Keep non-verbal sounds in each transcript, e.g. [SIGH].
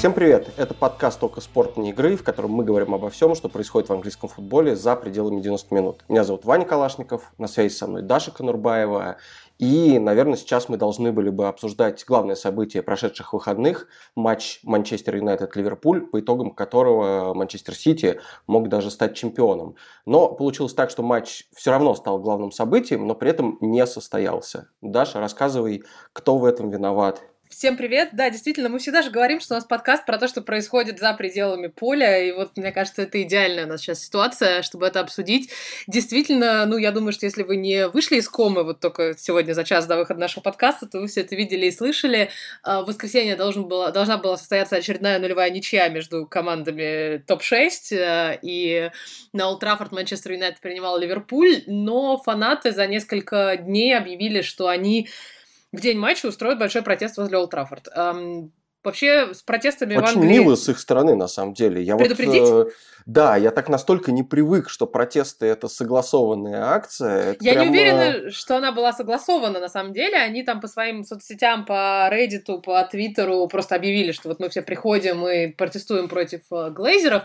Всем привет! Это подкаст «Только спорт, не игры», в котором мы говорим обо всем, что происходит в английском футболе за пределами 90 минут. Меня зовут Ваня Калашников, на связи со мной Даша Конурбаева. И, наверное, сейчас мы должны были бы обсуждать главное событие прошедших выходных – матч Манчестер Юнайтед-Ливерпуль, по итогам которого Манчестер Сити мог даже стать чемпионом. Но получилось так, что матч все равно стал главным событием, но при этом не состоялся. Даша, рассказывай, кто в этом виноват Всем привет! Да, действительно, мы всегда же говорим, что у нас подкаст про то, что происходит за пределами поля, и вот, мне кажется, это идеальная у нас сейчас ситуация, чтобы это обсудить. Действительно, ну, я думаю, что если вы не вышли из комы вот только сегодня за час до выхода нашего подкаста, то вы все это видели и слышали. А, в воскресенье должен было, должна была состояться очередная нулевая ничья между командами топ-6, э, и на Олд Траффорд Манчестер Юнайтед принимал Ливерпуль, но фанаты за несколько дней объявили, что они в день матча устроят большой протест возле Олд Траффорд. Эм, вообще с протестами Очень в Англии... мило с их стороны, на самом деле. Я Предупредить? Вот, э, да, я так настолько не привык, что протесты это согласованная акция. Это я прям... не уверена, что она была согласована на самом деле. Они там по своим соцсетям, по Reddit, по Твиттеру просто объявили, что вот мы все приходим и протестуем против э, глейзеров.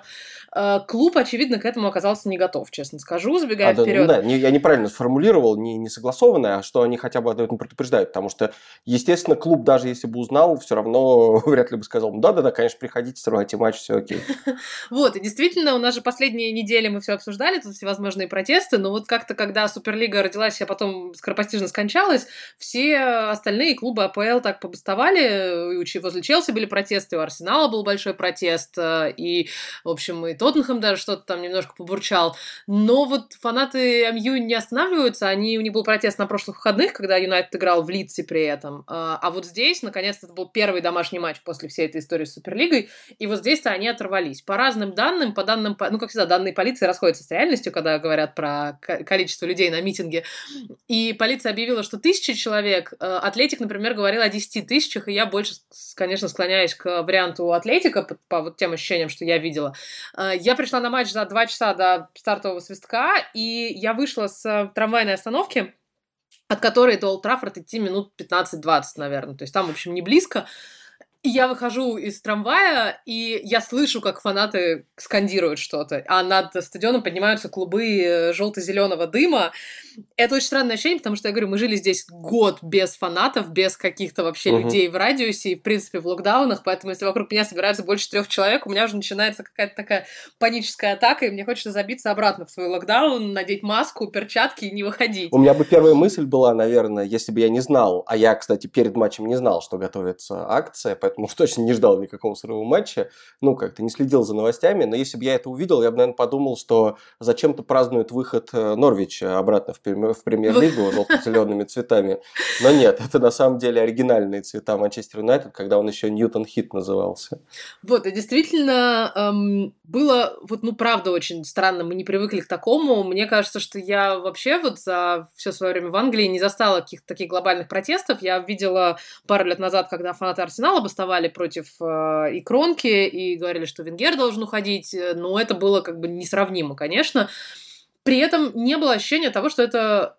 Э, клуб, очевидно, к этому оказался не готов, честно скажу, забегая а, вперед. Да, да, я неправильно сформулировал, не, не согласованное, а что они хотя бы об этом предупреждают, потому что, естественно, клуб, даже если бы узнал, все равно [LAUGHS] вряд ли бы сказал, «Ну да-да-да, конечно, приходите, срывайте матч, все окей. [LAUGHS] Вот, и действительно, у нас же последние недели мы все обсуждали, тут всевозможные протесты, но вот как-то, когда Суперлига родилась, а потом скоропостижно скончалась, все остальные клубы АПЛ так побастовали, и возле Челси были протесты, у Арсенала был большой протест, э, и, в общем, и Тоттенхэм даже что-то там немножко побурчал. Но вот фанаты МЮ не останавливаются, они, у них был протест на прошлых выходных, когда Юнайтед играл в Лидсе при этом, а, а вот здесь, наконец-то, это был первый домашний матч после всей этой истории с Суперлигой, и вот здесь-то они оторвались. По разным данным, по данным данным, ну, как всегда, данные полиции расходятся с реальностью, когда говорят про количество людей на митинге. И полиция объявила, что тысячи человек. Э, Атлетик, например, говорил о 10 тысячах, и я больше, конечно, склоняюсь к варианту Атлетика по, по вот тем ощущениям, что я видела. Э, я пришла на матч за 2 часа до стартового свистка, и я вышла с трамвайной остановки, от которой до Олд Траффорд идти минут 15-20, наверное. То есть там, в общем, не близко. И я выхожу из трамвая, и я слышу, как фанаты скандируют что-то, а над стадионом поднимаются клубы э, желто-зеленого дыма. Это очень странное ощущение, потому что, я говорю, мы жили здесь год без фанатов, без каких-то вообще угу. людей в радиусе, и, в принципе, в локдаунах, поэтому если вокруг меня собирается больше трех человек, у меня уже начинается какая-то такая паническая атака, и мне хочется забиться обратно в свой локдаун, надеть маску, перчатки и не выходить. У меня бы первая мысль была, наверное, если бы я не знал, а я, кстати, перед матчем не знал, что готовится акция, поэтому поэтому [LAUGHS] точно не ждал никакого срыва матча. Ну, как-то не следил за новостями. Но если бы я это увидел, я бы, наверное, подумал, что зачем-то празднуют выход э, Норвича обратно в, в премьер-лигу [LAUGHS] желто-зелеными цветами. Но нет, это на самом деле оригинальные цвета Манчестер Юнайтед, когда он еще Ньютон Хит назывался. Вот, и действительно эм, было, вот, ну, правда, очень странно, мы не привыкли к такому. Мне кажется, что я вообще вот за все свое время в Англии не застала каких-то таких глобальных протестов. Я видела пару лет назад, когда фанаты Арсенала бастовали против э, и Кронки, и говорили, что Венгер должен уходить, э, но это было как бы несравнимо, конечно. При этом не было ощущения того, что это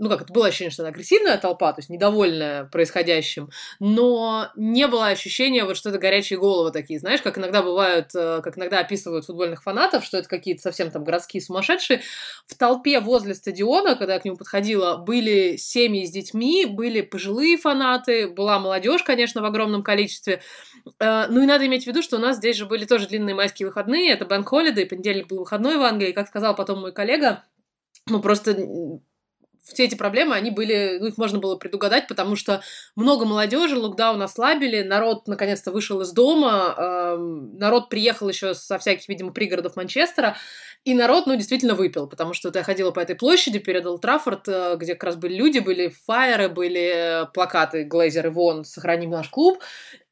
ну как, это было ощущение, что это агрессивная толпа, то есть недовольная происходящим, но не было ощущения вот, что это горячие головы такие, знаешь, как иногда бывают, э, как иногда описывают футбольных фанатов, что это какие-то совсем там городские сумасшедшие. В толпе возле стадиона, когда я к нему подходила, были семьи с детьми, были пожилые фанаты, была молодежь, конечно, в огромном количестве. Э, ну и надо иметь в виду, что у нас здесь же были тоже длинные майские выходные, это Бэнк Холидей, понедельник был выходной в Англии, как сказал потом мой коллега, ну, просто все эти проблемы, они были, ну, их можно было предугадать, потому что много молодежи, локдаун ослабили, народ наконец-то вышел из дома, э, народ приехал еще со всяких, видимо, пригородов Манчестера, и народ, ну, действительно выпил, потому что я ходила по этой площади перед Олтрафорд, э, где как раз были люди, были фаеры, были плакаты «Глейзер и вон, сохраним наш клуб»,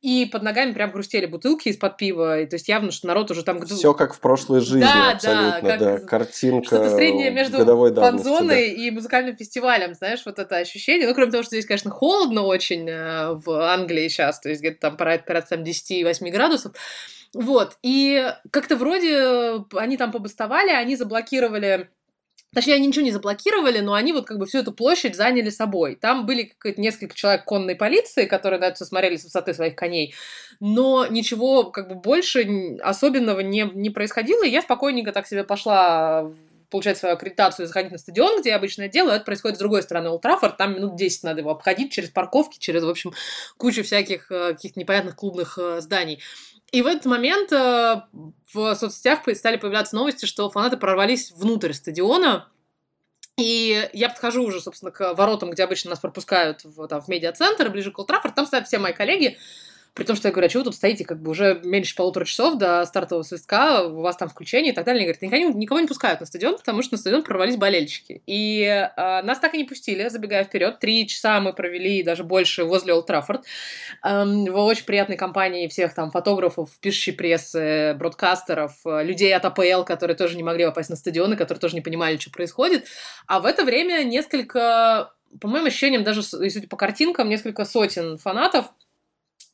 и под ногами прям хрустели бутылки из-под пива. И, то есть явно, что народ уже там... Все как в прошлой жизни, да, абсолютно, да. Как... да. Картинка Что-то среднее между фан-зоной да. и музыкальным фестивалем, знаешь, вот это ощущение. Ну, кроме того, что здесь, конечно, холодно очень э, в Англии сейчас, то есть где-то там порядка там, 10-8 градусов. Вот, и как-то вроде они там побастовали, они заблокировали Точнее, они ничего не заблокировали, но они вот как бы всю эту площадь заняли собой. Там были несколько человек конной полиции, которые на это смотрели с высоты своих коней, но ничего как бы больше особенного не, не происходило, и я спокойненько так себе пошла получать свою аккредитацию и заходить на стадион, где я обычно делаю, это происходит с другой стороны Олд там минут 10 надо его обходить через парковки, через, в общем, кучу всяких э, каких-то непонятных клубных э, зданий. И в этот момент э, в соцсетях стали появляться новости, что фанаты прорвались внутрь стадиона, и я подхожу уже, собственно, к воротам, где обычно нас пропускают в, там, в медиацентр, ближе к Олд там стоят все мои коллеги, при том, что я говорю, а чего вы тут стоите, как бы уже меньше полутора часов до стартового свистка, у вас там включение и так далее. Они говорят, никого, никого не пускают на стадион, потому что на стадион прорвались болельщики. И э, нас так и не пустили, забегая вперед. Три часа мы провели, даже больше, возле Олд Траффорд. Эм, в очень приятной компании всех там фотографов, пишущей прессы, бродкастеров, людей от АПЛ, которые тоже не могли попасть на стадионы, которые тоже не понимали, что происходит. А в это время несколько по моим ощущениям, даже если по картинкам, несколько сотен фанатов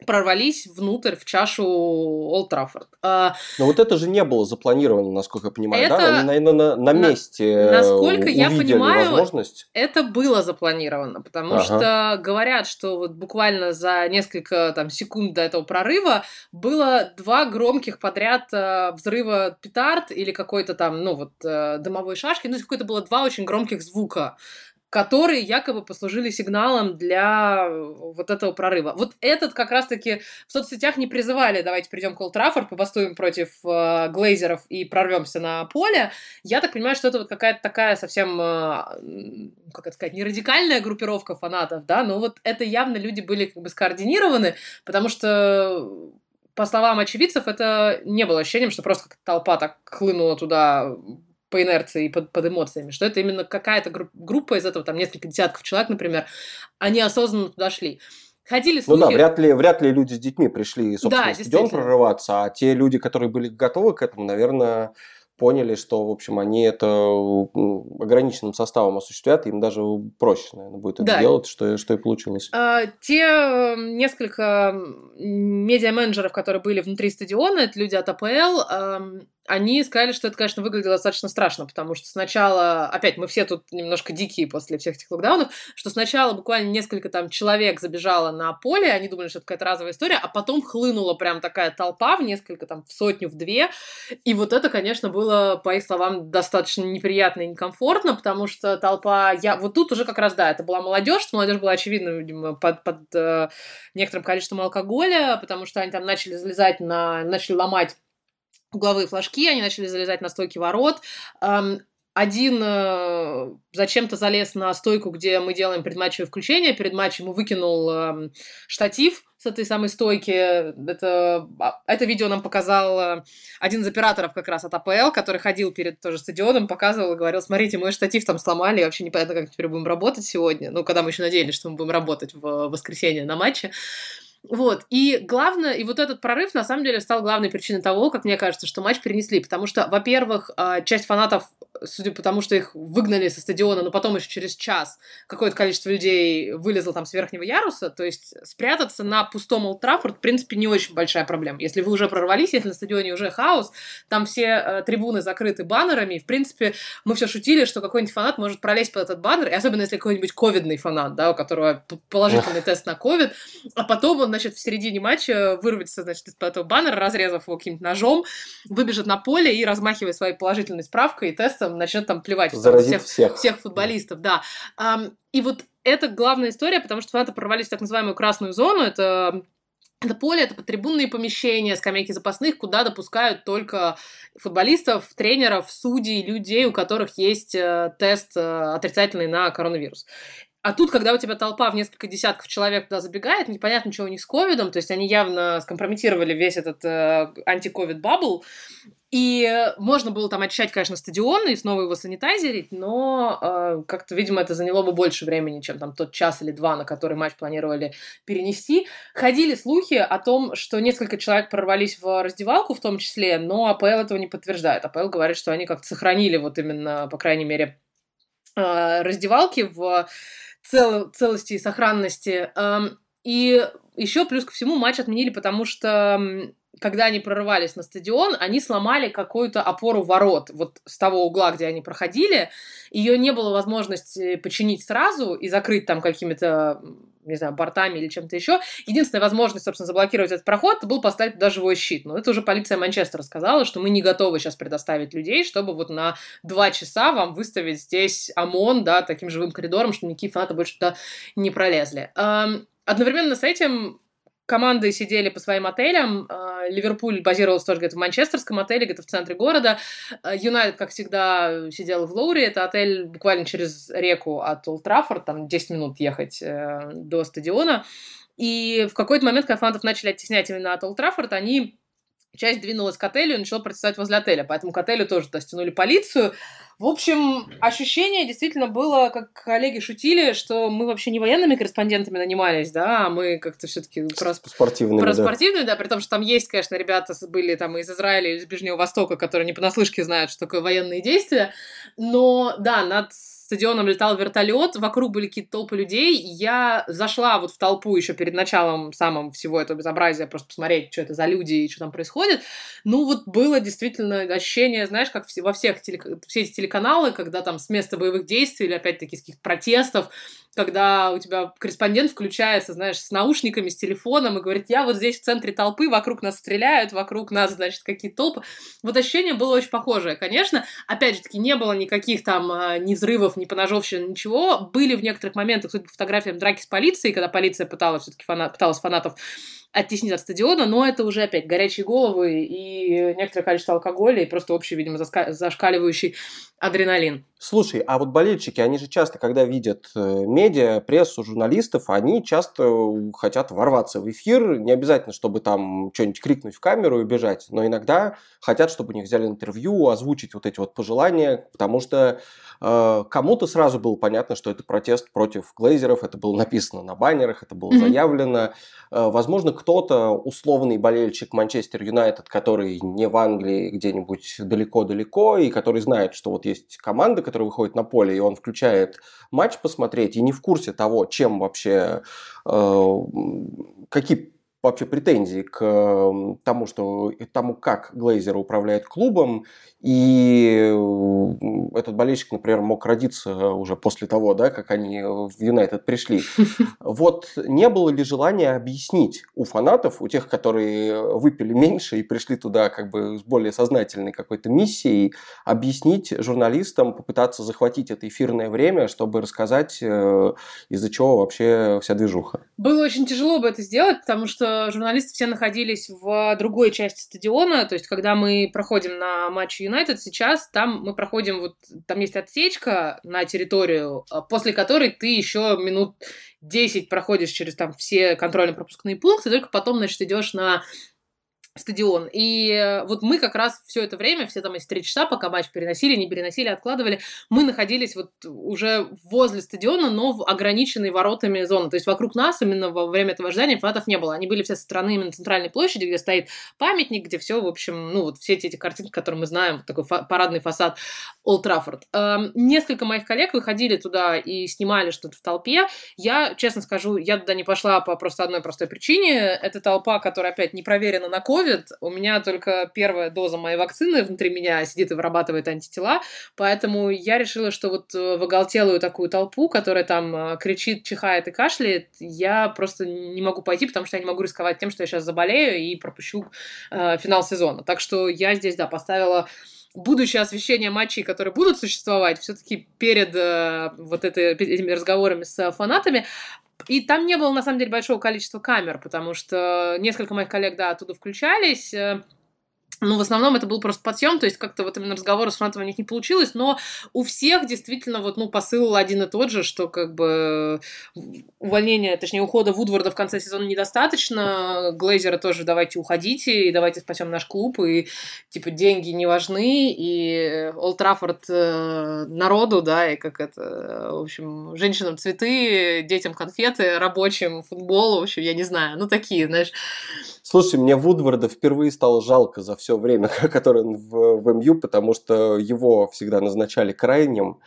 прорвались внутрь в чашу Олд Траффорд. А, Но вот это же не было запланировано, насколько я понимаю, это... да? Они, наверное, на, на месте на, Насколько я понимаю, возможность. это было запланировано, потому ага. что говорят, что вот буквально за несколько там, секунд до этого прорыва было два громких подряд э, взрыва петард или какой-то там, ну вот, э, дымовой шашки, ну, какое-то было два очень громких звука которые якобы послужили сигналом для вот этого прорыва. Вот этот как раз-таки в соцсетях не призывали, давайте придем к Олд Траффорд, побастуем против э, глейзеров и прорвемся на поле. Я так понимаю, что это вот какая-то такая совсем, э, как это сказать, не радикальная группировка фанатов, да, но вот это явно люди были как бы скоординированы, потому что по словам очевидцев, это не было ощущением, что просто толпа так хлынула туда по инерции и под, под эмоциями, что это именно какая-то групп, группа из этого, там несколько десятков человек, например, они осознанно туда шли. Ходили слухи... Ну да, вряд ли, вряд ли люди с детьми пришли, собственно, да, стадион прорываться, а те люди, которые были готовы к этому, наверное, поняли, что, в общем, они это ограниченным составом осуществят, им даже проще, наверное, будет это да. делать, что, что и получилось. А, те несколько медиа-менеджеров, которые были внутри стадиона, это люди от АПЛ, они сказали, что это, конечно, выглядело достаточно страшно, потому что сначала, опять, мы все тут немножко дикие после всех этих локдаунов, что сначала буквально несколько там человек забежало на поле, они думали, что это какая-то разовая история, а потом хлынула прям такая толпа в несколько, там, в сотню, в две, и вот это, конечно, было, по их словам, достаточно неприятно и некомфортно, потому что толпа, я, вот тут уже как раз, да, это была молодежь, молодежь была, очевидно, видимо, под, под э, некоторым количеством алкоголя, потому что они там начали залезать на, начали ломать угловые флажки, они начали залезать на стойки ворот. Один э, зачем-то залез на стойку, где мы делаем предматчевое включение. Перед матчем выкинул э, штатив с этой самой стойки. Это, а, это видео нам показал э, один из операторов как раз от АПЛ, который ходил перед тоже стадионом, показывал и говорил, смотрите, мы штатив там сломали, вообще непонятно, как теперь будем работать сегодня. Ну, когда мы еще надеялись, что мы будем работать в воскресенье на матче. Вот. И главное, и вот этот прорыв, на самом деле, стал главной причиной того, как мне кажется, что матч перенесли. Потому что, во-первых, а, часть фанатов, судя по тому, что их выгнали со стадиона, но потом еще через час какое-то количество людей вылезло там с верхнего яруса, то есть спрятаться на пустом Олд Траффорд, в принципе, не очень большая проблема. Если вы уже прорвались, если на стадионе уже хаос, там все э, трибуны закрыты баннерами, и, в принципе, мы все шутили, что какой-нибудь фанат может пролезть под этот баннер, и особенно если какой-нибудь ковидный фанат, да, у которого положительный тест на ковид, а потом он значит, в середине матча вырвется, значит, из этого баннера, разрезав его каким-то ножом, выбежит на поле и, размахивая своей положительной справкой и тестом, начнет там плевать Заразит всех, всех. всех футболистов, да. И вот это главная история, потому что фанаты прорвались в так называемую красную зону, это это поле, это трибунные помещения, скамейки запасных, куда допускают только футболистов, тренеров, судей, людей, у которых есть э, тест э, отрицательный на коронавирус. А тут, когда у тебя толпа в несколько десятков человек туда забегает, непонятно, что у них с ковидом, то есть они явно скомпрометировали весь этот э, антиковид bubble, и можно было там очищать, конечно, стадион и снова его санитайзерить, но э, как-то, видимо, это заняло бы больше времени, чем там тот час или два, на который матч планировали перенести. Ходили слухи о том, что несколько человек прорвались в раздевалку в том числе, но АПЛ этого не подтверждает. АПЛ говорит, что они как-то сохранили вот именно, по крайней мере, э, раздевалки в цел, целости и сохранности. И еще плюс ко всему матч отменили, потому что когда они прорывались на стадион, они сломали какую-то опору ворот. Вот с того угла, где они проходили, ее не было возможности починить сразу и закрыть там какими-то не знаю, бортами или чем-то еще. Единственная возможность, собственно, заблокировать этот проход, был поставить туда живой щит. Но это уже полиция Манчестера сказала, что мы не готовы сейчас предоставить людей, чтобы вот на два часа вам выставить здесь ОМОН, да, таким живым коридором, чтобы никакие фанаты больше туда не пролезли. Одновременно с этим команды сидели по своим отелям. А, Ливерпуль базировался тоже где-то в манчестерском отеле, где-то в центре города. А, Юнайтед, как всегда, сидел в Лоури. Это отель буквально через реку от Олд Траффорд, там 10 минут ехать э, до стадиона. И в какой-то момент, когда фанатов начали оттеснять именно от Олд Траффорд, они часть двинулась к отелю и начала протестовать возле отеля. Поэтому к отелю тоже то стянули полицию. В общем, ощущение действительно было, как коллеги шутили, что мы вообще не военными корреспондентами нанимались, да, а мы как-то все-таки про, спортивными, про да. спортивные, да, при том, что там есть, конечно, ребята были там из Израиля, из Ближнего Востока, которые не понаслышке знают, что такое военные действия, но, да, над стадионом летал вертолет, вокруг были какие-то толпы людей. Я зашла вот в толпу еще перед началом самым всего этого безобразия, просто посмотреть, что это за люди и что там происходит. Ну, вот было действительно ощущение, знаешь, как во всех телек... все эти телеканалы, когда там с места боевых действий или опять-таки с каких-то протестов когда у тебя корреспондент включается, знаешь, с наушниками, с телефоном и говорит, я вот здесь в центре толпы, вокруг нас стреляют, вокруг нас, значит, какие-то толпы. Вот ощущение было очень похожее, конечно. Опять же таки, не было никаких там а, ни взрывов, ни поножовщин, ничего. Были в некоторых моментах, судя по фотографиям, драки с полицией, когда полиция пыталась все-таки фанат, пыталась фанатов оттеснить от стадиона, но это уже опять горячие головы и некоторое количество алкоголя и просто общий, видимо, зашкаливающий адреналин. Слушай, а вот болельщики, они же часто, когда видят э, медиа, прессу, журналистов, они часто хотят ворваться в эфир, не обязательно, чтобы там что-нибудь крикнуть в камеру и бежать, но иногда хотят, чтобы у них взяли интервью, озвучить вот эти вот пожелания, потому что э, кому-то сразу было понятно, что это протест против глейзеров, это было написано на баннерах, это было mm-hmm. заявлено. Э, возможно, кто-то, условный болельщик Манчестер Юнайтед, который не в Англии, где-нибудь далеко-далеко, и который знает, что вот есть команда, который выходит на поле, и он включает матч посмотреть, и не в курсе того, чем вообще, э, какие вообще претензии к тому, что тому, как Глейзер управляет клубом, и этот болельщик, например, мог родиться уже после того, да, как они в Юнайтед пришли. [LAUGHS] Вот не было ли желания объяснить у фанатов, у тех, которые выпили меньше и пришли туда как бы с более сознательной какой-то миссией, объяснить журналистам, попытаться захватить это эфирное время, чтобы рассказать, э, из-за чего вообще вся движуха? Было очень тяжело бы это сделать, потому что журналисты все находились в другой части стадиона, то есть когда мы проходим на матч Юнайтед, сейчас, там мы проходим, вот там есть отсечка на территорию, а, после которой ты еще минут 10 проходишь через там все контрольно-пропускные пункты, только потом, значит, идешь на стадион. И э, вот мы как раз все это время, все там эти три часа, пока матч переносили, не переносили, откладывали, мы находились вот уже возле стадиона, но в ограниченной воротами зоны. То есть вокруг нас именно во время этого ожидания фанатов не было. Они были все со стороны именно центральной площади, где стоит памятник, где все, в общем, ну вот все эти, эти картинки, которые мы знаем, вот такой фа- парадный фасад Олд Траффорд. Эм, несколько моих коллег выходили туда и снимали что-то в толпе. Я, честно скажу, я туда не пошла по просто одной простой причине. Это толпа, которая опять не проверена на COVID, COVID, у меня только первая доза моей вакцины внутри меня сидит и вырабатывает антитела, поэтому я решила, что вот э, в оголтелую такую толпу, которая там э, кричит, чихает и кашляет, я просто не могу пойти, потому что я не могу рисковать тем, что я сейчас заболею и пропущу э, финал сезона. Так что я здесь, да, поставила будущее освещение матчей, которые будут существовать, все-таки перед э, вот это, этими разговорами с фанатами, и там не было, на самом деле, большого количества камер, потому что несколько моих коллег, да, оттуда включались. Ну, в основном это был просто подъем, то есть как-то вот именно разговора с фанатом у них не получилось, но у всех действительно вот, ну, посыл один и тот же, что как бы увольнение, точнее, ухода Вудворда в конце сезона недостаточно, Глейзера тоже давайте уходите, и давайте спасем наш клуб, и, типа, деньги не важны, и Олд Траффорд э, народу, да, и как это, в общем, женщинам цветы, детям конфеты, рабочим футбол, в общем, я не знаю, ну, такие, знаешь, Слушай, мне Вудварда впервые стало жалко за все время, [LAUGHS] которое он в, в МЮ, потому что его всегда назначали крайним,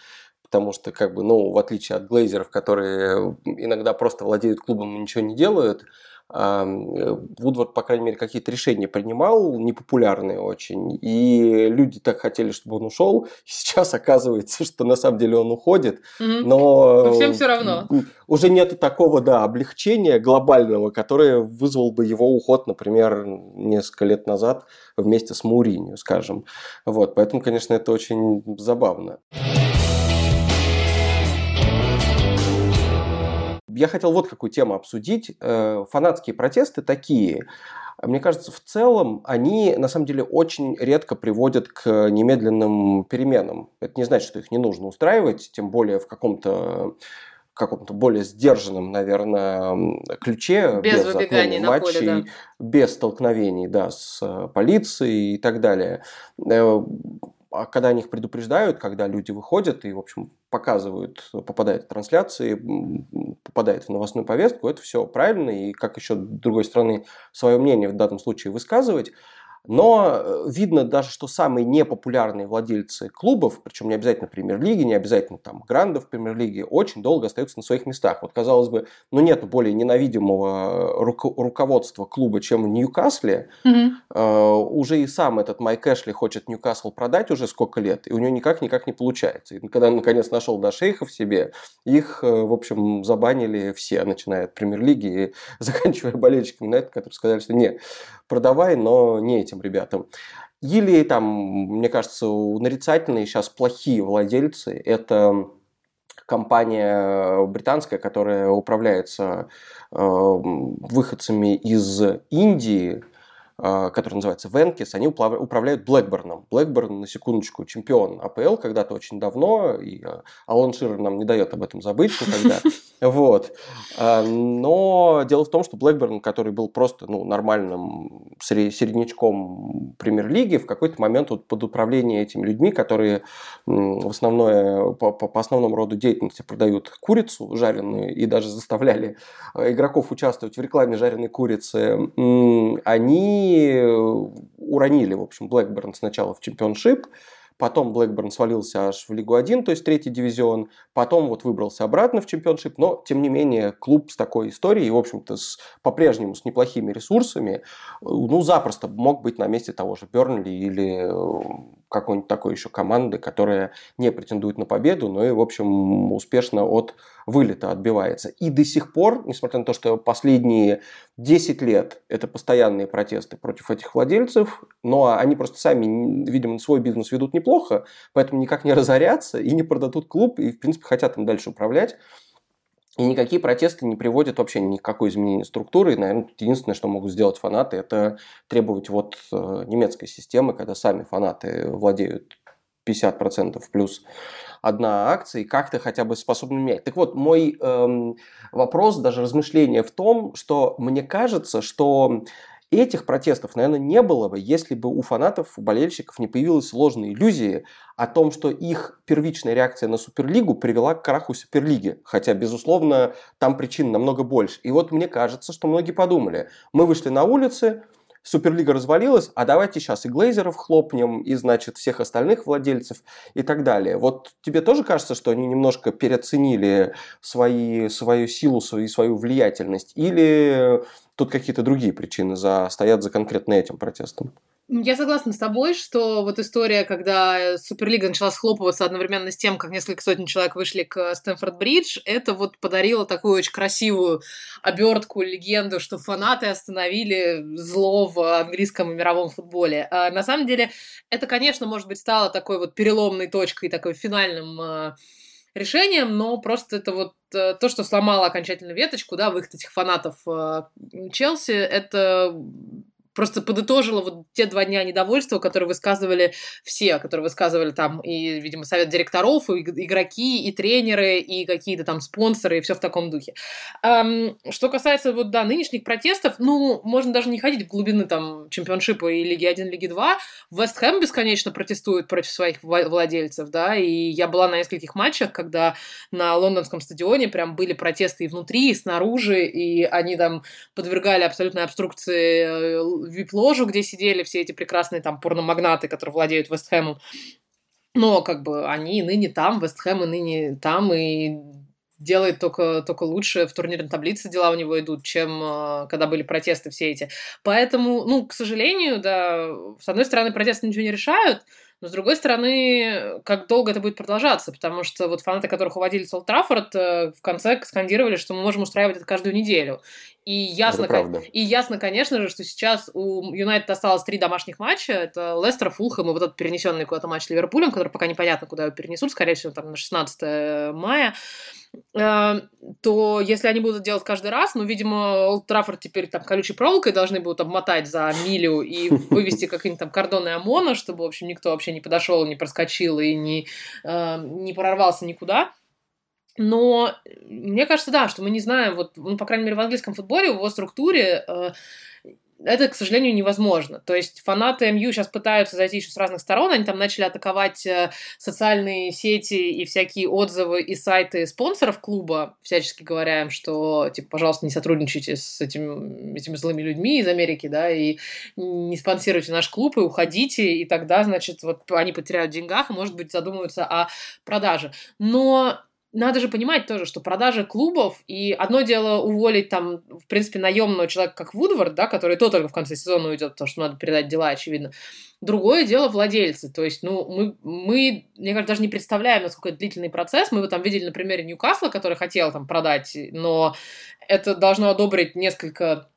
потому что, как бы, ну, в отличие от глейзеров, которые иногда просто владеют клубом и ничего не делают, Вудвард, по крайней мере, какие-то решения принимал, непопулярные очень, и люди так хотели, чтобы он ушел. [LAUGHS] Сейчас оказывается, что на самом деле он уходит, но... но всем все равно. Уже нету такого, да, облегчения глобального, которое вызвал бы его уход, например, несколько лет назад вместе с Мауринью, скажем. Вот, поэтому, конечно, это очень забавно. Я хотел вот какую тему обсудить. Э, фанатские протесты такие. Мне кажется, в целом они на самом деле очень редко приводят к немедленным переменам. Это не значит, что их не нужно устраивать, тем более в каком-то каком-то более сдержанном, наверное, ключе, без, без выбеганий матчей, на поле, да. без столкновений да, с э, полицией и так далее. А когда они их предупреждают, когда люди выходят и, в общем, показывают, попадают в трансляции, попадают в новостную повестку, это все правильно, и как еще, другой стороны, свое мнение в данном случае высказывать, но э, видно даже, что самые непопулярные владельцы клубов, причем не обязательно премьер-лиги, не обязательно там грандов премьер-лиги, очень долго остаются на своих местах. Вот казалось бы, ну нет более ненавидимого руко- руководства клуба, чем в Ньюкасле. Mm-hmm. Uh, уже и сам этот Майк Эшли хочет Ньюкасл продать уже сколько лет, и у него никак-никак не получается. И когда он наконец нашел до шейхов себе, их, э, в общем, забанили все, начиная от премьер-лиги и [LAUGHS] заканчивая болельщиками на это, которые сказали, что нет, продавай, но не этим ребятам. Или там, мне кажется, нарицательные сейчас плохие владельцы. Это компания британская, которая управляется э, выходцами из Индии, э, который называется Венкис, они управляют Блэкберном. Блэкберн, на секундочку, чемпион АПЛ когда-то очень давно, и э, Алан Ширер нам не дает об этом забыть никогда. [LAUGHS] Вот. А, но дело в том, что Блэкберн, который был просто ну, нормальным середнячком премьер-лиги, в какой-то момент вот под управление этими людьми, которые в основное, по, по основному роду деятельности продают курицу жареную и даже заставляли игроков участвовать в рекламе жареной курицы, они уронили, в общем, Блэкберн сначала в чемпионшип, Потом Блэкберн свалился аж в Лигу 1, то есть третий дивизион. Потом вот выбрался обратно в чемпионшип. Но, тем не менее, клуб с такой историей, в общем-то, с, по-прежнему с неплохими ресурсами, ну, запросто мог быть на месте того же Бернли или э, какой-нибудь такой еще команды, которая не претендует на победу, но и, в общем, успешно от вылета отбивается. И до сих пор, несмотря на то, что последние 10 лет это постоянные протесты против этих владельцев, но они просто сами, видимо, свой бизнес ведут неплохо, поэтому никак не разорятся и не продадут клуб, и, в принципе, хотят им дальше управлять. И никакие протесты не приводят вообще ни к какой изменению структуры. И, наверное, единственное, что могут сделать фанаты, это требовать вот э, немецкой системы, когда сами фанаты владеют 50% плюс одна акция и как-то хотя бы способны менять. Так вот, мой эм, вопрос, даже размышление в том, что мне кажется, что Этих протестов, наверное, не было бы, если бы у фанатов, у болельщиков не появилась ложная иллюзия о том, что их первичная реакция на Суперлигу привела к краху Суперлиги. Хотя, безусловно, там причин намного больше. И вот мне кажется, что многие подумали, мы вышли на улицы, Суперлига развалилась, а давайте сейчас и Глейзеров хлопнем, и, значит, всех остальных владельцев и так далее. Вот тебе тоже кажется, что они немножко переоценили свои, свою силу, свою, свою влиятельность? Или тут какие-то другие причины за, стоят за конкретно этим протестом? Я согласна с тобой, что вот история, когда Суперлига начала схлопываться одновременно с тем, как несколько сотен человек вышли к Стэнфорд-Бридж, это вот подарило такую очень красивую обертку, легенду, что фанаты остановили зло в английском и мировом футболе. А на самом деле, это, конечно, может быть, стало такой вот переломной точкой, такой финальным а, решением, но просто это вот э, то, что сломало окончательно веточку, да, выход этих фанатов а, Челси, это просто подытожила вот те два дня недовольства, которые высказывали все, которые высказывали там и, видимо, совет директоров, и игроки, и тренеры, и какие-то там спонсоры, и все в таком духе. Эм, что касается вот, да, нынешних протестов, ну, можно даже не ходить в глубины там чемпионшипа и Лиги 1, Лиги 2. Вест Хэм бесконечно протестует против своих владельцев, да, и я была на нескольких матчах, когда на лондонском стадионе прям были протесты и внутри, и снаружи, и они там подвергали абсолютной обструкции э, вип-ложу, где сидели все эти прекрасные там порномагнаты, которые владеют Вестхэмом. Но как бы они ныне там, Вестхэм и ныне там, и делает только, только лучше, в турнирной таблице дела у него идут, чем э, когда были протесты все эти. Поэтому, ну, к сожалению, да, с одной стороны, протесты ничего не решают, но, с другой стороны, как долго это будет продолжаться? Потому что вот фанаты, которых уводили с Олд Траффорд, э, в конце скандировали, что мы можем устраивать это каждую неделю. И ясно, и ясно, конечно же, что сейчас у Юнайтед осталось три домашних матча. Это Лестер, Фулхэм и вот этот перенесенный куда-то матч с Ливерпулем, который пока непонятно, куда его перенесут, скорее всего, там на 16 мая. Э, то если они будут делать каждый раз, ну, видимо, Олд Траффорд теперь там колючей проволокой должны будут обмотать за милю и [LAUGHS] вывести какие-нибудь там кордоны ОМОНа, чтобы, в общем, никто вообще не подошел, не проскочил и не, э, не прорвался никуда. Но мне кажется, да, что мы не знаем, вот, ну, по крайней мере, в английском футболе, в его структуре э, это, к сожалению, невозможно. То есть фанаты МЮ сейчас пытаются зайти еще с разных сторон, они там начали атаковать э, социальные сети и всякие отзывы и сайты спонсоров клуба, всячески говоря им, что, типа, пожалуйста, не сотрудничайте с этим, этими злыми людьми из Америки, да, и не спонсируйте наш клуб, и уходите, и тогда, значит, вот они потеряют деньгах, и, может быть, задумываются о продаже. Но надо же понимать тоже, что продажа клубов, и одно дело уволить там, в принципе, наемного человека, как Вудвард, да, который то только в конце сезона уйдет, потому что надо передать дела, очевидно. Другое дело владельцы. То есть, ну, мы, мы, мне кажется, даже не представляем, насколько это длительный процесс. Мы его там видели на примере Ньюкасла, который хотел там продать, но это должно одобрить несколько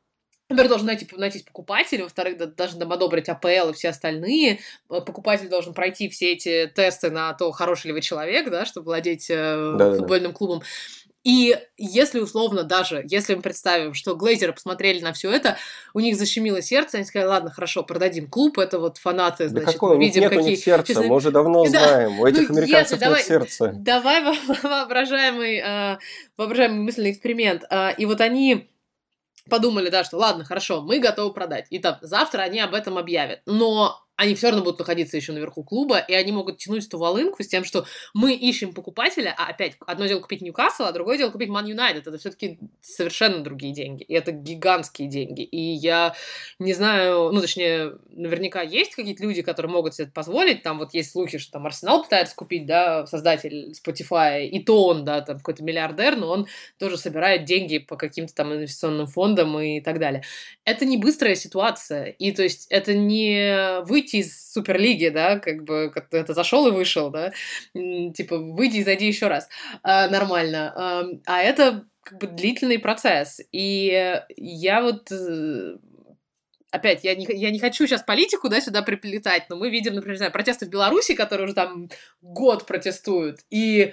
во-первых, должен найти, найтись покупатель, во-вторых, должен одобрить АПЛ и все остальные. Э, покупатель должен пройти все эти тесты на то, хороший ли вы человек, да, чтобы владеть э, да, футбольным да. клубом. И если условно даже, если мы представим, что глейзеры посмотрели на все это, у них защемило сердце, они сказали, ладно, хорошо, продадим клуб, это вот фанаты, значит, да какое? видим, нет какие... у них сердца, честно... мы уже давно [LAUGHS] да. знаем, у этих ну, американцев если, нет давай, сердца. Давай [LAUGHS] воображаемый, э, воображаемый мысленный эксперимент. Э, и вот они подумали, да, что ладно, хорошо, мы готовы продать. И там завтра они об этом объявят. Но они все равно будут находиться еще наверху клуба, и они могут тянуть эту волынку с тем, что мы ищем покупателя, а опять, одно дело купить Ньюкасл, а другое дело купить Ман Юнайтед. Это все-таки совершенно другие деньги. И это гигантские деньги. И я не знаю, ну, точнее, наверняка есть какие-то люди, которые могут себе это позволить. Там вот есть слухи, что там Арсенал пытается купить, да, создатель Spotify, и то он, да, там какой-то миллиардер, но он тоже собирает деньги по каким-то там инвестиционным фондам и так далее. Это не быстрая ситуация. И то есть это не выйти выйти из Суперлиги, да, как бы это зашел и вышел, да, типа выйди и зайди еще раз, а, нормально. А, а это как бы длительный процесс. И я вот э, опять, я не, я не хочу сейчас политику, да, сюда приплетать, но мы видим, например, знаю, протесты в Беларуси, которые уже там год протестуют, и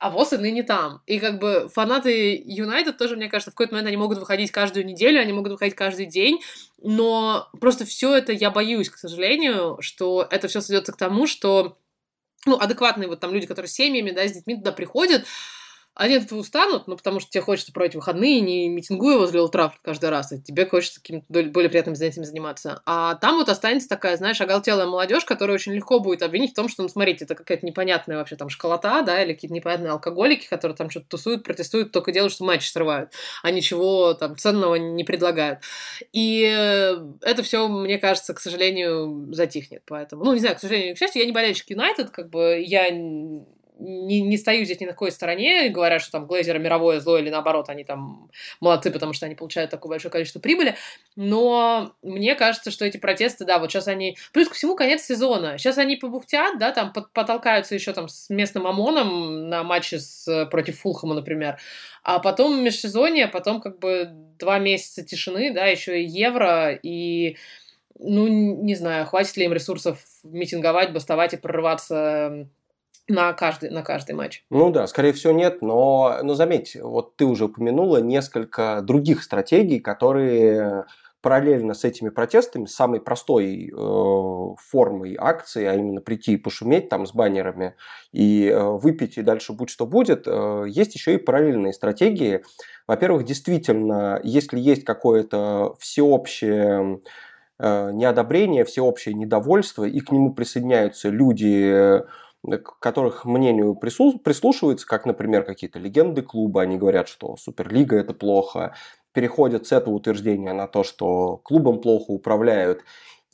а ВОЗ и ныне там. И как бы фанаты Юнайтед тоже, мне кажется, в какой-то момент они могут выходить каждую неделю, они могут выходить каждый день, но просто все это я боюсь, к сожалению, что это все сведется к тому, что ну, адекватные вот там люди, которые с семьями, да, с детьми туда приходят, они от этого устанут, ну, потому что тебе хочется проводить выходные, не митингуя возле Ултрафорд каждый раз, и тебе хочется какими-то более приятными занятиями заниматься. А там вот останется такая, знаешь, оголтелая молодежь, которая очень легко будет обвинить в том, что, ну, смотрите, это какая-то непонятная вообще там школота, да, или какие-то непонятные алкоголики, которые там что-то тусуют, протестуют, только делают, что матч срывают, а ничего там ценного не предлагают. И это все, мне кажется, к сожалению, затихнет. Поэтому, ну, не знаю, к сожалению, к счастью, я не болельщик Юнайтед, как бы я не, не стою здесь ни на какой стороне, говорят, что там Глейзеры мировое зло или наоборот, они там молодцы, потому что они получают такое большое количество прибыли. Но мне кажется, что эти протесты, да, вот сейчас они... Плюс ко всему конец сезона. Сейчас они побухтят, да, там потолкаются еще там с местным ОМОНом на матче с, против Фулхэма, например. А потом межсезонье, потом как бы два месяца тишины, да, еще и евро, и ну, не знаю, хватит ли им ресурсов митинговать, бастовать и прорываться на каждый, на каждый матч. Ну да, скорее всего нет, но, но заметь, вот ты уже упомянула несколько других стратегий, которые параллельно с этими протестами, самой простой э, формой акции, а именно прийти и пошуметь там с баннерами и э, выпить, и дальше будь что будет, э, есть еще и параллельные стратегии. Во-первых, действительно, если есть какое-то всеобщее э, неодобрение, всеобщее недовольство, и к нему присоединяются люди к которых мнению прислушиваются, как, например, какие-то легенды клуба, они говорят, что Суперлига это плохо, переходят с этого утверждения на то, что клубом плохо управляют,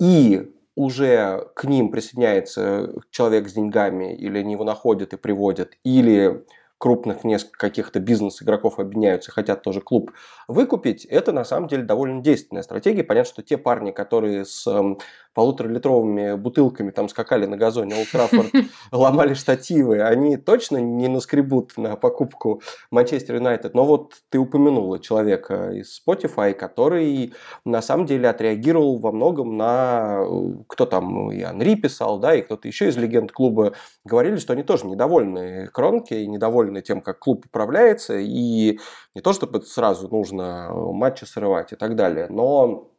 и уже к ним присоединяется человек с деньгами, или они его находят и приводят, или крупных несколько каких-то бизнес-игроков объединяются и хотят тоже клуб выкупить, это на самом деле довольно действенная стратегия. Понятно, что те парни, которые с эм, полуторалитровыми бутылками там скакали на газоне Олд Траффорд, [LAUGHS] ломали штативы, они точно не наскребут на покупку Манчестер Юнайтед. Но вот ты упомянула человека из Spotify, который на самом деле отреагировал во многом на... Кто там и Анри писал, да, и кто-то еще из легенд клуба говорили, что они тоже недовольны Кронки, и недовольны тем, как клуб управляется, и не то, чтобы сразу нужно матчи срывать и так далее, но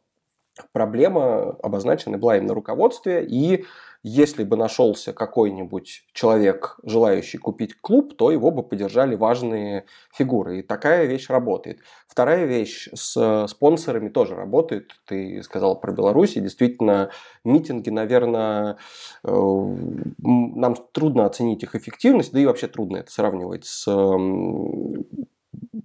проблема обозначена была именно руководстве, и если бы нашелся какой-нибудь человек, желающий купить клуб, то его бы поддержали важные фигуры. И такая вещь работает. Вторая вещь с спонсорами тоже работает. Ты сказал про Беларусь. И действительно, митинги, наверное, э, нам трудно оценить их эффективность, да и вообще трудно это сравнивать с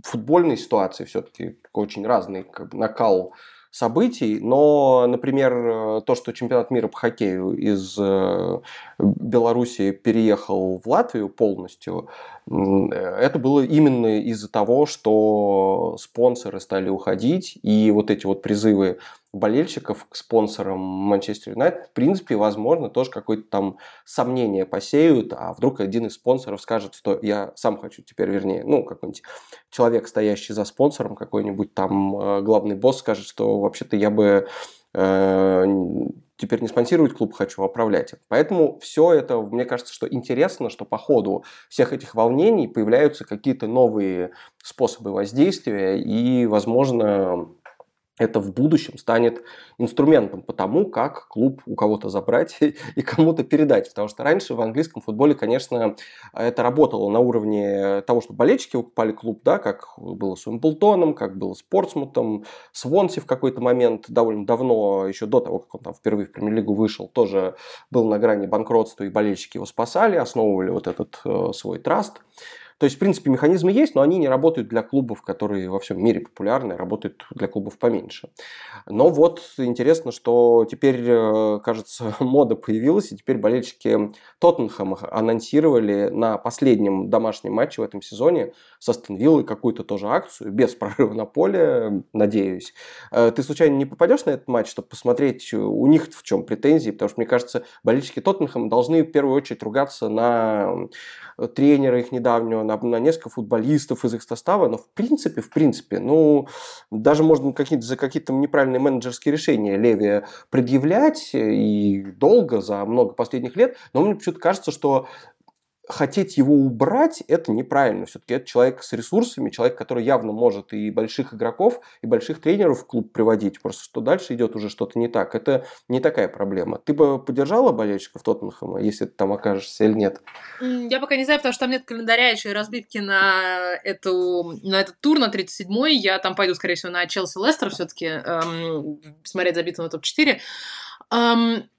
футбольной ситуацией. Все-таки очень разный как накал событий, но, например, э, то, что чемпионат мира по хоккею из э, Беларуси переехал в Латвию полностью, это было именно из-за того, что спонсоры стали уходить, и вот эти вот призывы болельщиков к спонсорам Манчестер Юнайтед, в принципе, возможно, тоже какое-то там сомнение посеют, а вдруг один из спонсоров скажет, что я сам хочу теперь, вернее, ну, какой-нибудь человек, стоящий за спонсором, какой-нибудь там э, главный босс скажет, что вообще-то я бы э, теперь не спонсировать клуб хочу, а управлять. Поэтому все это, мне кажется, что интересно, что по ходу всех этих волнений появляются какие-то новые способы воздействия и, возможно, это в будущем станет инструментом по тому, как клуб у кого-то забрать [LAUGHS] и кому-то передать. Потому что раньше в английском футболе, конечно, это работало на уровне того, что болельщики выкупали клуб, да, как было с Уимблтоном, как было с Портсмутом, с Вонси в какой-то момент, довольно давно, еще до того, как он там впервые в премьер-лигу вышел, тоже был на грани банкротства, и болельщики его спасали, основывали вот этот э, свой траст. То есть, в принципе, механизмы есть, но они не работают для клубов, которые во всем мире популярны, работают для клубов поменьше. Но вот интересно, что теперь, э, кажется, [LAUGHS] мода появилась, и теперь болельщики Тоттенхэма анонсировали на последнем домашнем матче в этом сезоне со Стенвиллой какую-то тоже акцию, без [LAUGHS] прорыва на поле, надеюсь. Э, ты случайно не попадешь на этот матч, чтобы посмотреть у них в чем претензии? Потому что, мне кажется, болельщики Тоттенхэма должны в первую очередь ругаться на тренера их недавнего, на, на несколько футболистов из их состава, но в принципе, в принципе, ну, даже можно какие-то, за какие-то неправильные менеджерские решения Леви предъявлять и долго, за много последних лет, но мне почему-то кажется, что хотеть его убрать, это неправильно. Все-таки это человек с ресурсами, человек, который явно может и больших игроков, и больших тренеров в клуб приводить. Просто что дальше идет уже что-то не так. Это не такая проблема. Ты бы поддержала болельщиков Тоттенхэма, если ты там окажешься или нет? Я пока не знаю, потому что там нет календаря еще и разбивки на, эту, на этот тур, на 37-й. Я там пойду, скорее всего, на Челси-Лестер все-таки эм, смотреть забитого топ-4. Эм,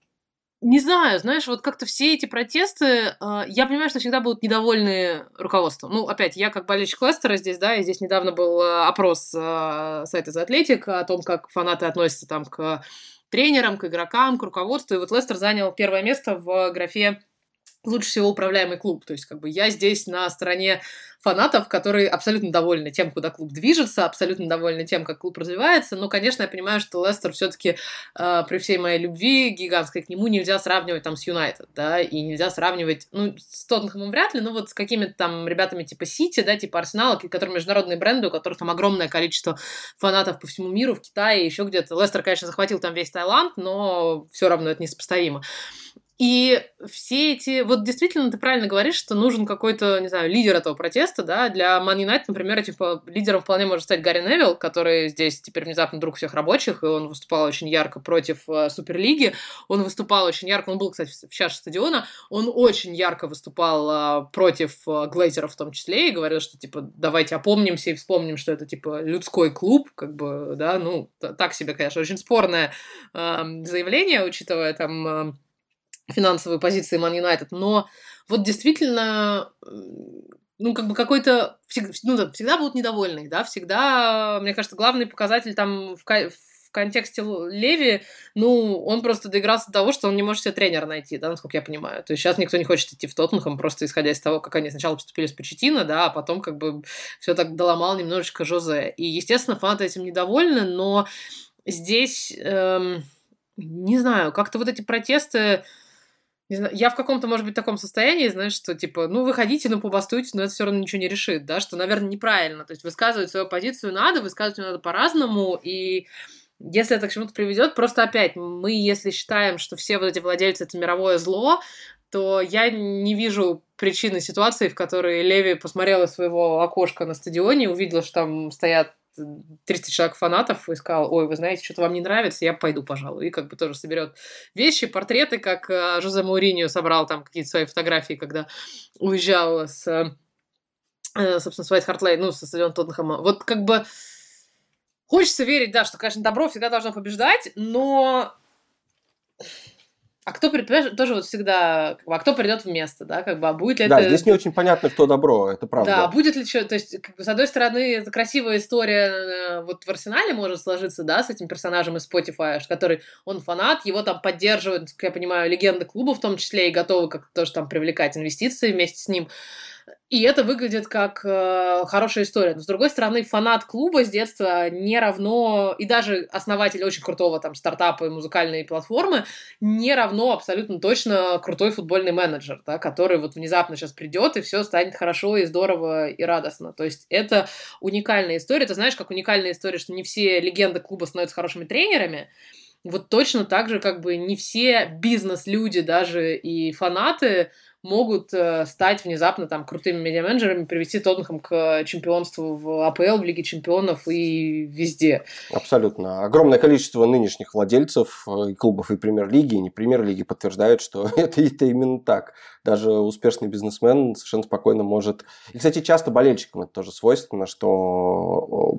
не знаю, знаешь, вот как-то все эти протесты, э, я понимаю, что всегда будут недовольны руководством. Ну, опять, я как болельщик Лестера здесь, да, и здесь недавно был э, опрос э, сайта The Athletic о том, как фанаты относятся там к тренерам, к игрокам, к руководству. И вот Лестер занял первое место в графе лучше всего управляемый клуб. То есть, как бы я здесь на стороне фанатов, которые абсолютно довольны тем, куда клуб движется, абсолютно довольны тем, как клуб развивается. Но, конечно, я понимаю, что Лестер все-таки э, при всей моей любви гигантской к нему нельзя сравнивать там с Юнайтед, да, и нельзя сравнивать, ну, с Тоттенхэмом вряд ли, но вот с какими-то там ребятами типа Сити, да, типа Арсенала, которые международные бренды, у которых там огромное количество фанатов по всему миру, в Китае, еще где-то. Лестер, конечно, захватил там весь Таиланд, но все равно это несопоставимо. И все эти... Вот действительно, ты правильно говоришь, что нужен какой-то, не знаю, лидер этого протеста, да. Для Man United, например, типа, лидером вполне может стать Гарри Невилл, который здесь теперь внезапно друг всех рабочих, и он выступал очень ярко против э, Суперлиги. Он выступал очень ярко, он был, кстати, в чаше стадиона, он очень ярко выступал э, против э, Глейзеров в том числе, и говорил, что, типа, давайте опомнимся и вспомним, что это, типа, людской клуб, как бы, да, ну, так себе, конечно, очень спорное э, заявление, учитывая там финансовые позиции Man United, но вот действительно, ну, как бы какой-то... Ну, всегда будут недовольны, да, всегда, мне кажется, главный показатель там в, в контексте Леви, ну, он просто доигрался до того, что он не может себе тренера найти, да, насколько я понимаю. То есть сейчас никто не хочет идти в Тоттенхэм, просто исходя из того, как они сначала поступили с Почетина, да, а потом как бы все так доломал немножечко Жозе. И, естественно, фанаты этим недовольны, но здесь, эм, не знаю, как-то вот эти протесты, не знаю, я в каком-то, может быть, таком состоянии, знаешь, что, типа, ну, выходите, ну, побастуйте, но это все равно ничего не решит, да, что, наверное, неправильно. То есть высказывать свою позицию надо, высказывать ее надо по-разному, и если это к чему-то приведет, просто опять, мы, если считаем, что все вот эти владельцы — это мировое зло, то я не вижу причины ситуации, в которой Леви посмотрела своего окошка на стадионе, увидела, что там стоят 300 человек фанатов и сказал, ой, вы знаете, что-то вам не нравится, я пойду, пожалуй. И как бы тоже соберет вещи, портреты, как э, Жозе Мауриньо собрал там какие-то свои фотографии, когда уезжал с, э, собственно, с Уайт Хартлей, ну, со стадиона Тоттенхэма. Вот как бы хочется верить, да, что, конечно, добро всегда должно побеждать, но а кто придет, тоже вот всегда, как бы, а кто придет вместо, да, как бы, а будет ли да, это... Да, здесь не очень понятно, кто добро, это правда. Да, будет ли что, то есть, как бы, с одной стороны, это красивая история э, вот в Арсенале может сложиться, да, с этим персонажем из Spotify, который, он фанат, его там поддерживают, как я понимаю, легенды клуба в том числе, и готовы как-то тоже там привлекать инвестиции вместе с ним. И это выглядит как э, хорошая история. Но, с другой стороны, фанат клуба с детства не равно, и даже основатель очень крутого там стартапа и музыкальной платформы, не равно абсолютно точно крутой футбольный менеджер, да, который вот внезапно сейчас придет, и все станет хорошо и здорово и радостно. То есть это уникальная история. Ты знаешь, как уникальная история, что не все легенды клуба становятся хорошими тренерами, вот точно так же, как бы не все бизнес-люди даже и фанаты могут э, стать внезапно там крутыми медиа-менеджерами, привести Тоттенхэм к чемпионству в АПЛ, в Лиге чемпионов и везде. Абсолютно. Огромное количество нынешних владельцев э, и клубов и премьер-лиги, и не премьер-лиги подтверждают, что [LAUGHS] это, это именно так. Даже успешный бизнесмен совершенно спокойно может... И, кстати, часто болельщикам это тоже свойственно, что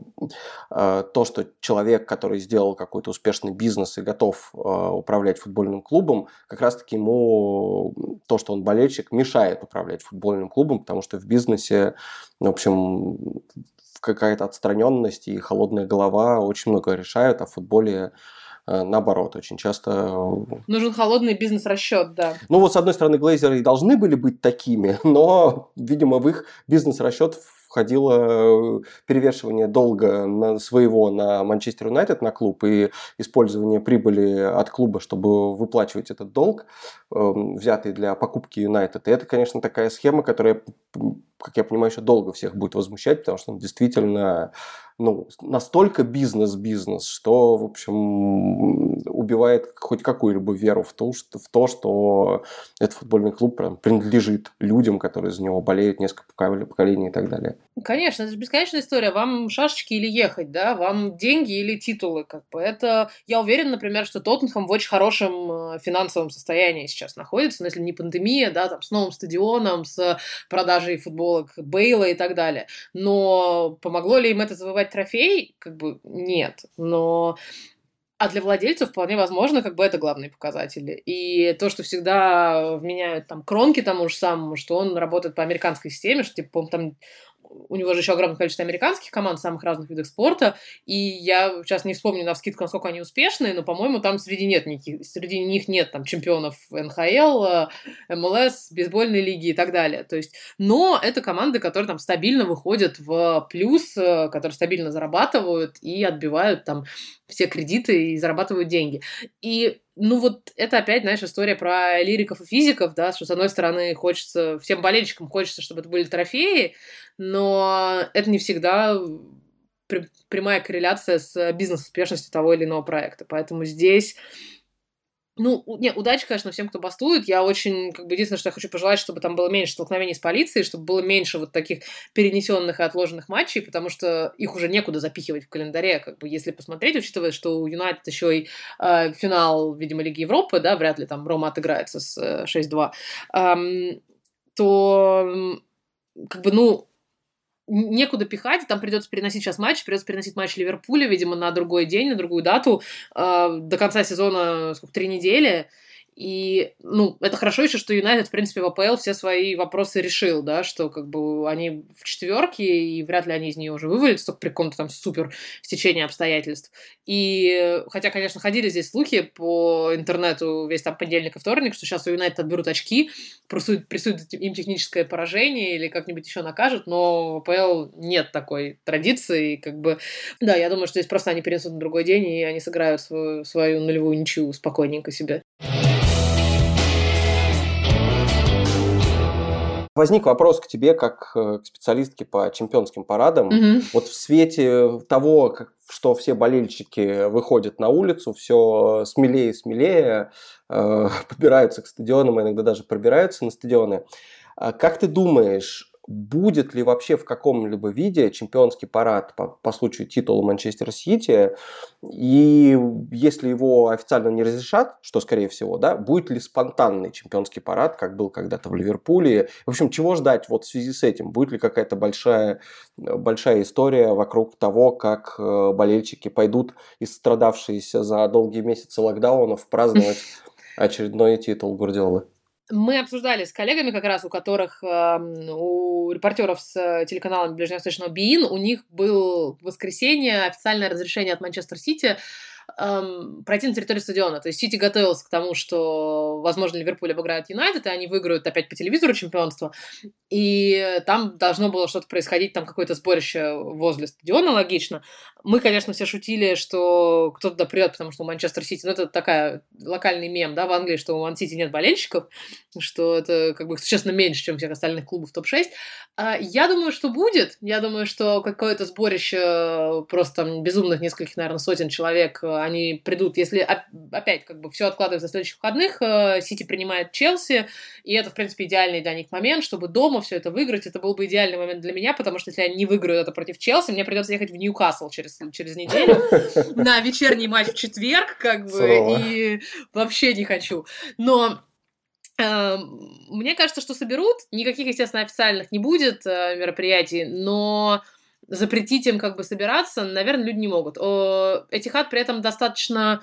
э, то, что человек, который сделал какой-то успешный бизнес и готов управлять футбольным клубом, как раз-таки ему то, что он болельщик, болельщик мешает управлять футбольным клубом, потому что в бизнесе, в общем, какая-то отстраненность и холодная голова очень много решают, а в футболе э, наоборот, очень часто... Э, Нужен холодный бизнес-расчет, да. Ну вот, с одной стороны, глейзеры и должны были быть такими, [LAUGHS] но, видимо, в их бизнес-расчет входило э, перевешивание долга на своего на Манчестер Юнайтед, на клуб, и использование прибыли от клуба, чтобы выплачивать этот долг, эм, взятый для покупки Юнайтед. И это, конечно, такая схема, которая, как я понимаю, еще долго всех будет возмущать, потому что он действительно ну, настолько бизнес-бизнес, что, в общем, убивает хоть какую-либо веру в то, что, в то, что этот футбольный клуб прям принадлежит людям, которые за него болеют несколько поколений и так далее. Конечно, это же бесконечная история. Вам шашечки или ехать, да? Вам деньги или титулы, как бы. Это, я уверен, например, что Тоттенхэм в очень хорошем э, финансовом состоянии сейчас находится, но если не пандемия, да, там, с новым стадионом, с продажей футболок Бейла и так далее. Но помогло ли им это завоевать трофей? Как бы нет. Но а для владельцев вполне возможно, как бы это главные показатели. И то, что всегда вменяют там кронки тому же самому, что он работает по американской системе, что типа там у него же еще огромное количество американских команд самых разных видах спорта, и я сейчас не вспомню на вскидку, насколько они успешные, но, по-моему, там среди, нет никаких, среди них нет там чемпионов НХЛ, МЛС, бейсбольной лиги и так далее. То есть, но это команды, которые там стабильно выходят в плюс, э, которые стабильно зарабатывают и отбивают там все кредиты и зарабатывают деньги. И ну вот это опять, знаешь, история про лириков и физиков, да, что с одной стороны хочется, всем болельщикам хочется, чтобы это были трофеи, но это не всегда прямая корреляция с бизнес-успешностью того или иного проекта. Поэтому здесь ну, не, удачи, конечно, всем, кто бастует. Я очень, как бы, единственное, что я хочу пожелать, чтобы там было меньше столкновений с полицией, чтобы было меньше вот таких перенесенных и отложенных матчей, потому что их уже некуда запихивать в календаре, как бы, если посмотреть, учитывая, что у Юнайтед еще и э, финал, видимо, Лиги Европы, да, вряд ли там Рома отыграется с э, 6-2, э, то, как бы, ну, некуда пихать, там придется переносить сейчас матч, придется переносить матч Ливерпуля, видимо, на другой день, на другую дату, э, до конца сезона, сколько, три недели, И, ну, это хорошо еще, что Юнайтед, в принципе, в АПЛ все свои вопросы решил, да, что как бы они в четверке, и вряд ли они из нее уже вывалятся, только при каком-то там супер стечении обстоятельств. И, хотя, конечно, ходили здесь слухи по интернету весь там понедельник и вторник, что сейчас у Юнайтед отберут очки, присудят, присудят им техническое поражение или как-нибудь еще накажут, но в АПЛ нет такой традиции, как бы, да, я думаю, что здесь просто они перенесут на другой день, и они сыграют свою, свою нулевую ничью спокойненько себе. Возник вопрос к тебе, как э, к специалистке по чемпионским парадам. Мгм. Вот в свете того, что все болельщики выходят на улицу, все смелее и смелее э, [LAUGHS] подбираются к стадионам, а иногда даже пробираются на стадионы. А Как ты думаешь, будет ли вообще в каком-либо виде чемпионский парад по, по случаю титула Манчестер Сити? И если его официально не разрешат, что скорее всего, да, будет ли спонтанный чемпионский парад, как был когда-то в Ливерпуле? В общем, чего ждать вот в связи с этим? Будет ли какая-то большая, большая история вокруг того, как э, болельщики пойдут, истрадавшиеся за долгие месяцы локдаунов, праздновать [LAUGHS] очередной титул Гвардиолы? Мы обсуждали с коллегами, как раз у которых, эм, у репортеров с э, телеканала Ближневосточного БИИН, у них был в воскресенье официальное разрешение от Манчестер Сити эм, пройти на территорию стадиона. То есть Сити готовился к тому, что, возможно, Ливерпуль обыграет Юнайтед, и они выиграют опять по телевизору чемпионство. И там должно было что-то происходить, там какое-то сборище возле стадиона, логично. Мы, конечно, все шутили, что кто туда придет, потому что Манчестер Сити, ну, это такая локальный мем, да, в Англии, что у Ман Сити нет болельщиков, что это, как бы, честно, меньше, чем всех остальных клубов топ-6. А, Я думаю, что будет. Я думаю, что какое-то сборище просто там безумных нескольких, наверное, сотен человек, э, они придут, если оп- опять как бы все откладывается до следующих выходных, э, Сити принимает Челси, и это, в принципе, идеальный для них момент, чтобы дома все это выиграть. Это был бы идеальный момент для меня, потому что если они не выиграют это против Челси, мне придется ехать в Ньюкасл через, через неделю [LAUGHS] на вечерний матч в четверг, как бы, и вообще не хочу. Но э, мне кажется, что соберут. Никаких, естественно, официальных не будет э, мероприятий, но запретить им как бы собираться, наверное, люди не могут. О, Этихад при этом достаточно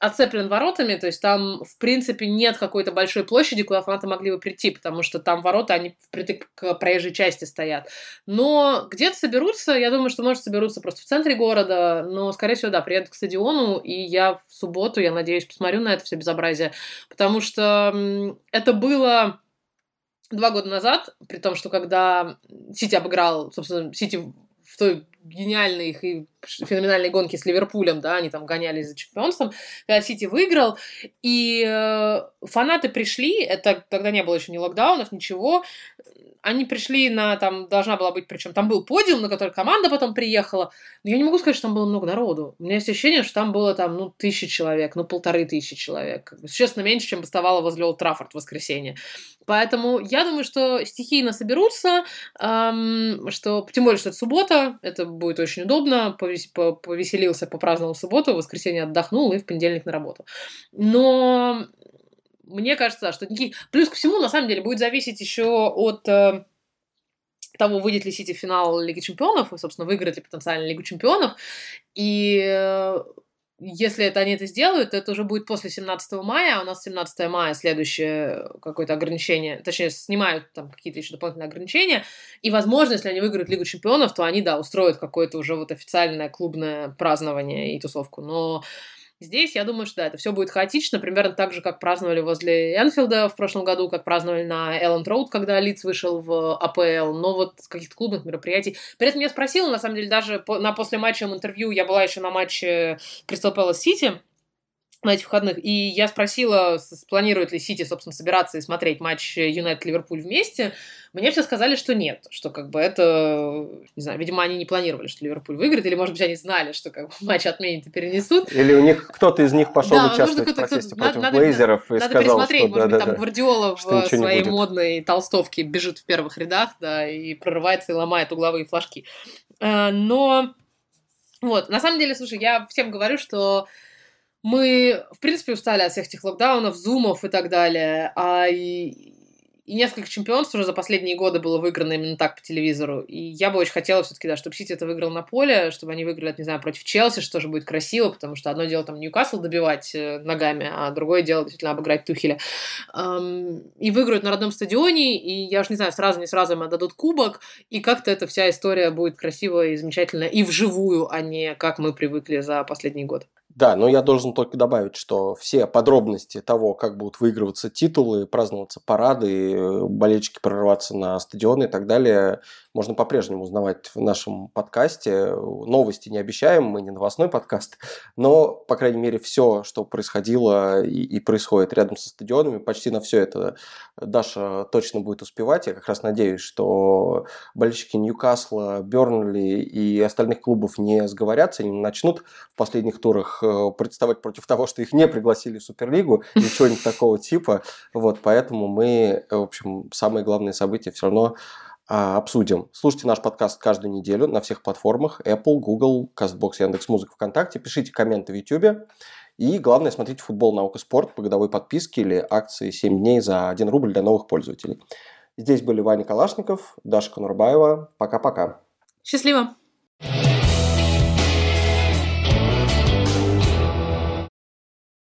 оцеплен воротами, то есть там, в принципе, нет какой-то большой площади, куда фанаты могли бы прийти, потому что там ворота, они впритык к проезжей части стоят. Но где-то соберутся, я думаю, что, может, соберутся просто в центре города, но, скорее всего, да, приедут к стадиону, и я в субботу, я надеюсь, посмотрю на это все безобразие, потому что это было два года назад, при том, что когда Сити обыграл, собственно, Сити в той гениальной их и феноменальной гонке с Ливерпулем, да, они там гонялись за чемпионством, когда Сити выиграл, и э, фанаты пришли, это тогда не было еще ни локдаунов, ничего, они пришли на, там должна была быть, причем там был подиум, на который команда потом приехала, но я не могу сказать, что там было много народу. У меня есть ощущение, что там было там, ну, тысячи человек, ну, полторы тысячи человек. Честно, меньше, чем бастовало возле Олд Траффорд в воскресенье. Поэтому я думаю, что стихийно соберутся, эм, что, тем более, что это суббота, это будет очень удобно, по- повеселился, попраздновал субботу, в воскресенье отдохнул и в понедельник на работу. Но мне кажется, что никаких... Плюс ко всему, на самом деле, будет зависеть еще от э, того, выйдет ли Сити в финал Лиги Чемпионов, и, собственно, выиграет ли потенциально Лигу Чемпионов. И э, если это они это сделают, то это уже будет после 17 мая, а у нас 17 мая следующее какое-то ограничение, точнее, снимают там какие-то еще дополнительные ограничения, и, возможно, если они выиграют Лигу Чемпионов, то они, да, устроят какое-то уже вот официальное клубное празднование и тусовку, но Здесь, я думаю, что да, это все будет хаотично, примерно так же, как праздновали возле Энфилда в прошлом году, как праздновали на Элленд Роуд, когда Лиц вышел в АПЛ, но вот с каких-то клубных мероприятий. При этом я спросила, на самом деле, даже на послематчевом интервью, я была еще на матче Кристал Пэлас Сити, на этих выходных. И я спросила, планирует ли Сити, собственно, собираться и смотреть матч Юнайтед-Ливерпуль вместе. Мне все сказали, что нет, что как бы это, не знаю, видимо, они не планировали, что Ливерпуль выиграет, или, может быть, они знали, что как бы [LAUGHS] матч отменят и перенесут. Или у них кто-то из них пошел Да, участвовать в протесте против надо- Блейзеров и Надо сказал, пересмотреть, что может быть, там да-да-да. Гвардиола в своей модной толстовке бежит в первых рядах, да, и прорывается и ломает угловые флажки. Э, Но вот, на самом деле, слушай, я всем говорю, что мы, в принципе, устали от всех этих локдаунов, зумов и так далее. А и И несколько чемпионств уже за последние годы было выиграно именно так по телевизору. И я бы очень хотела все-таки, да, чтобы Сити это выиграл на поле, чтобы они выиграли, не знаю, против Челси, что тоже будет красиво, потому что одно дело там Ньюкасл добивать э, ногами, а другое дело действительно обыграть Тухеля. И выиграют на родном стадионе, и я уж не знаю, сразу не сразу им отдадут кубок, и как-то эта вся история будет красивая и замечательная, и вживую, а не как мы привыкли за последний год. Да, но я должен только добавить, что все подробности того, как будут выигрываться титулы, праздноваться парады, э, болельщики прорываться на стадионы и так далее, можно по-прежнему узнавать в нашем подкасте. Новости не обещаем, мы не новостной подкаст, [LAUGHS] но, по крайней мере, все, что происходило и, и происходит рядом со стадионами, почти на все это Даша точно будет успевать. Я как раз надеюсь, что болельщики Ньюкасла, Бернли и остальных клубов не сговорятся, не начнут в последних турах Э, представать против того, что их не пригласили в Суперлигу, [LAUGHS] ничего-нибудь такого типа. Вот, поэтому мы, в общем, самые главные события все равно а, обсудим. Слушайте наш подкаст каждую неделю на всех платформах Apple, Google, CastBox, Яндекс.Музыка, ВКонтакте. Пишите комменты в YouTube. И главное, смотрите футбол, наука, спорт по годовой подписке или акции 7 дней за 1 рубль для новых пользователей. Здесь были Ваня Калашников, Даша Конурбаева. Пока-пока. Счастливо!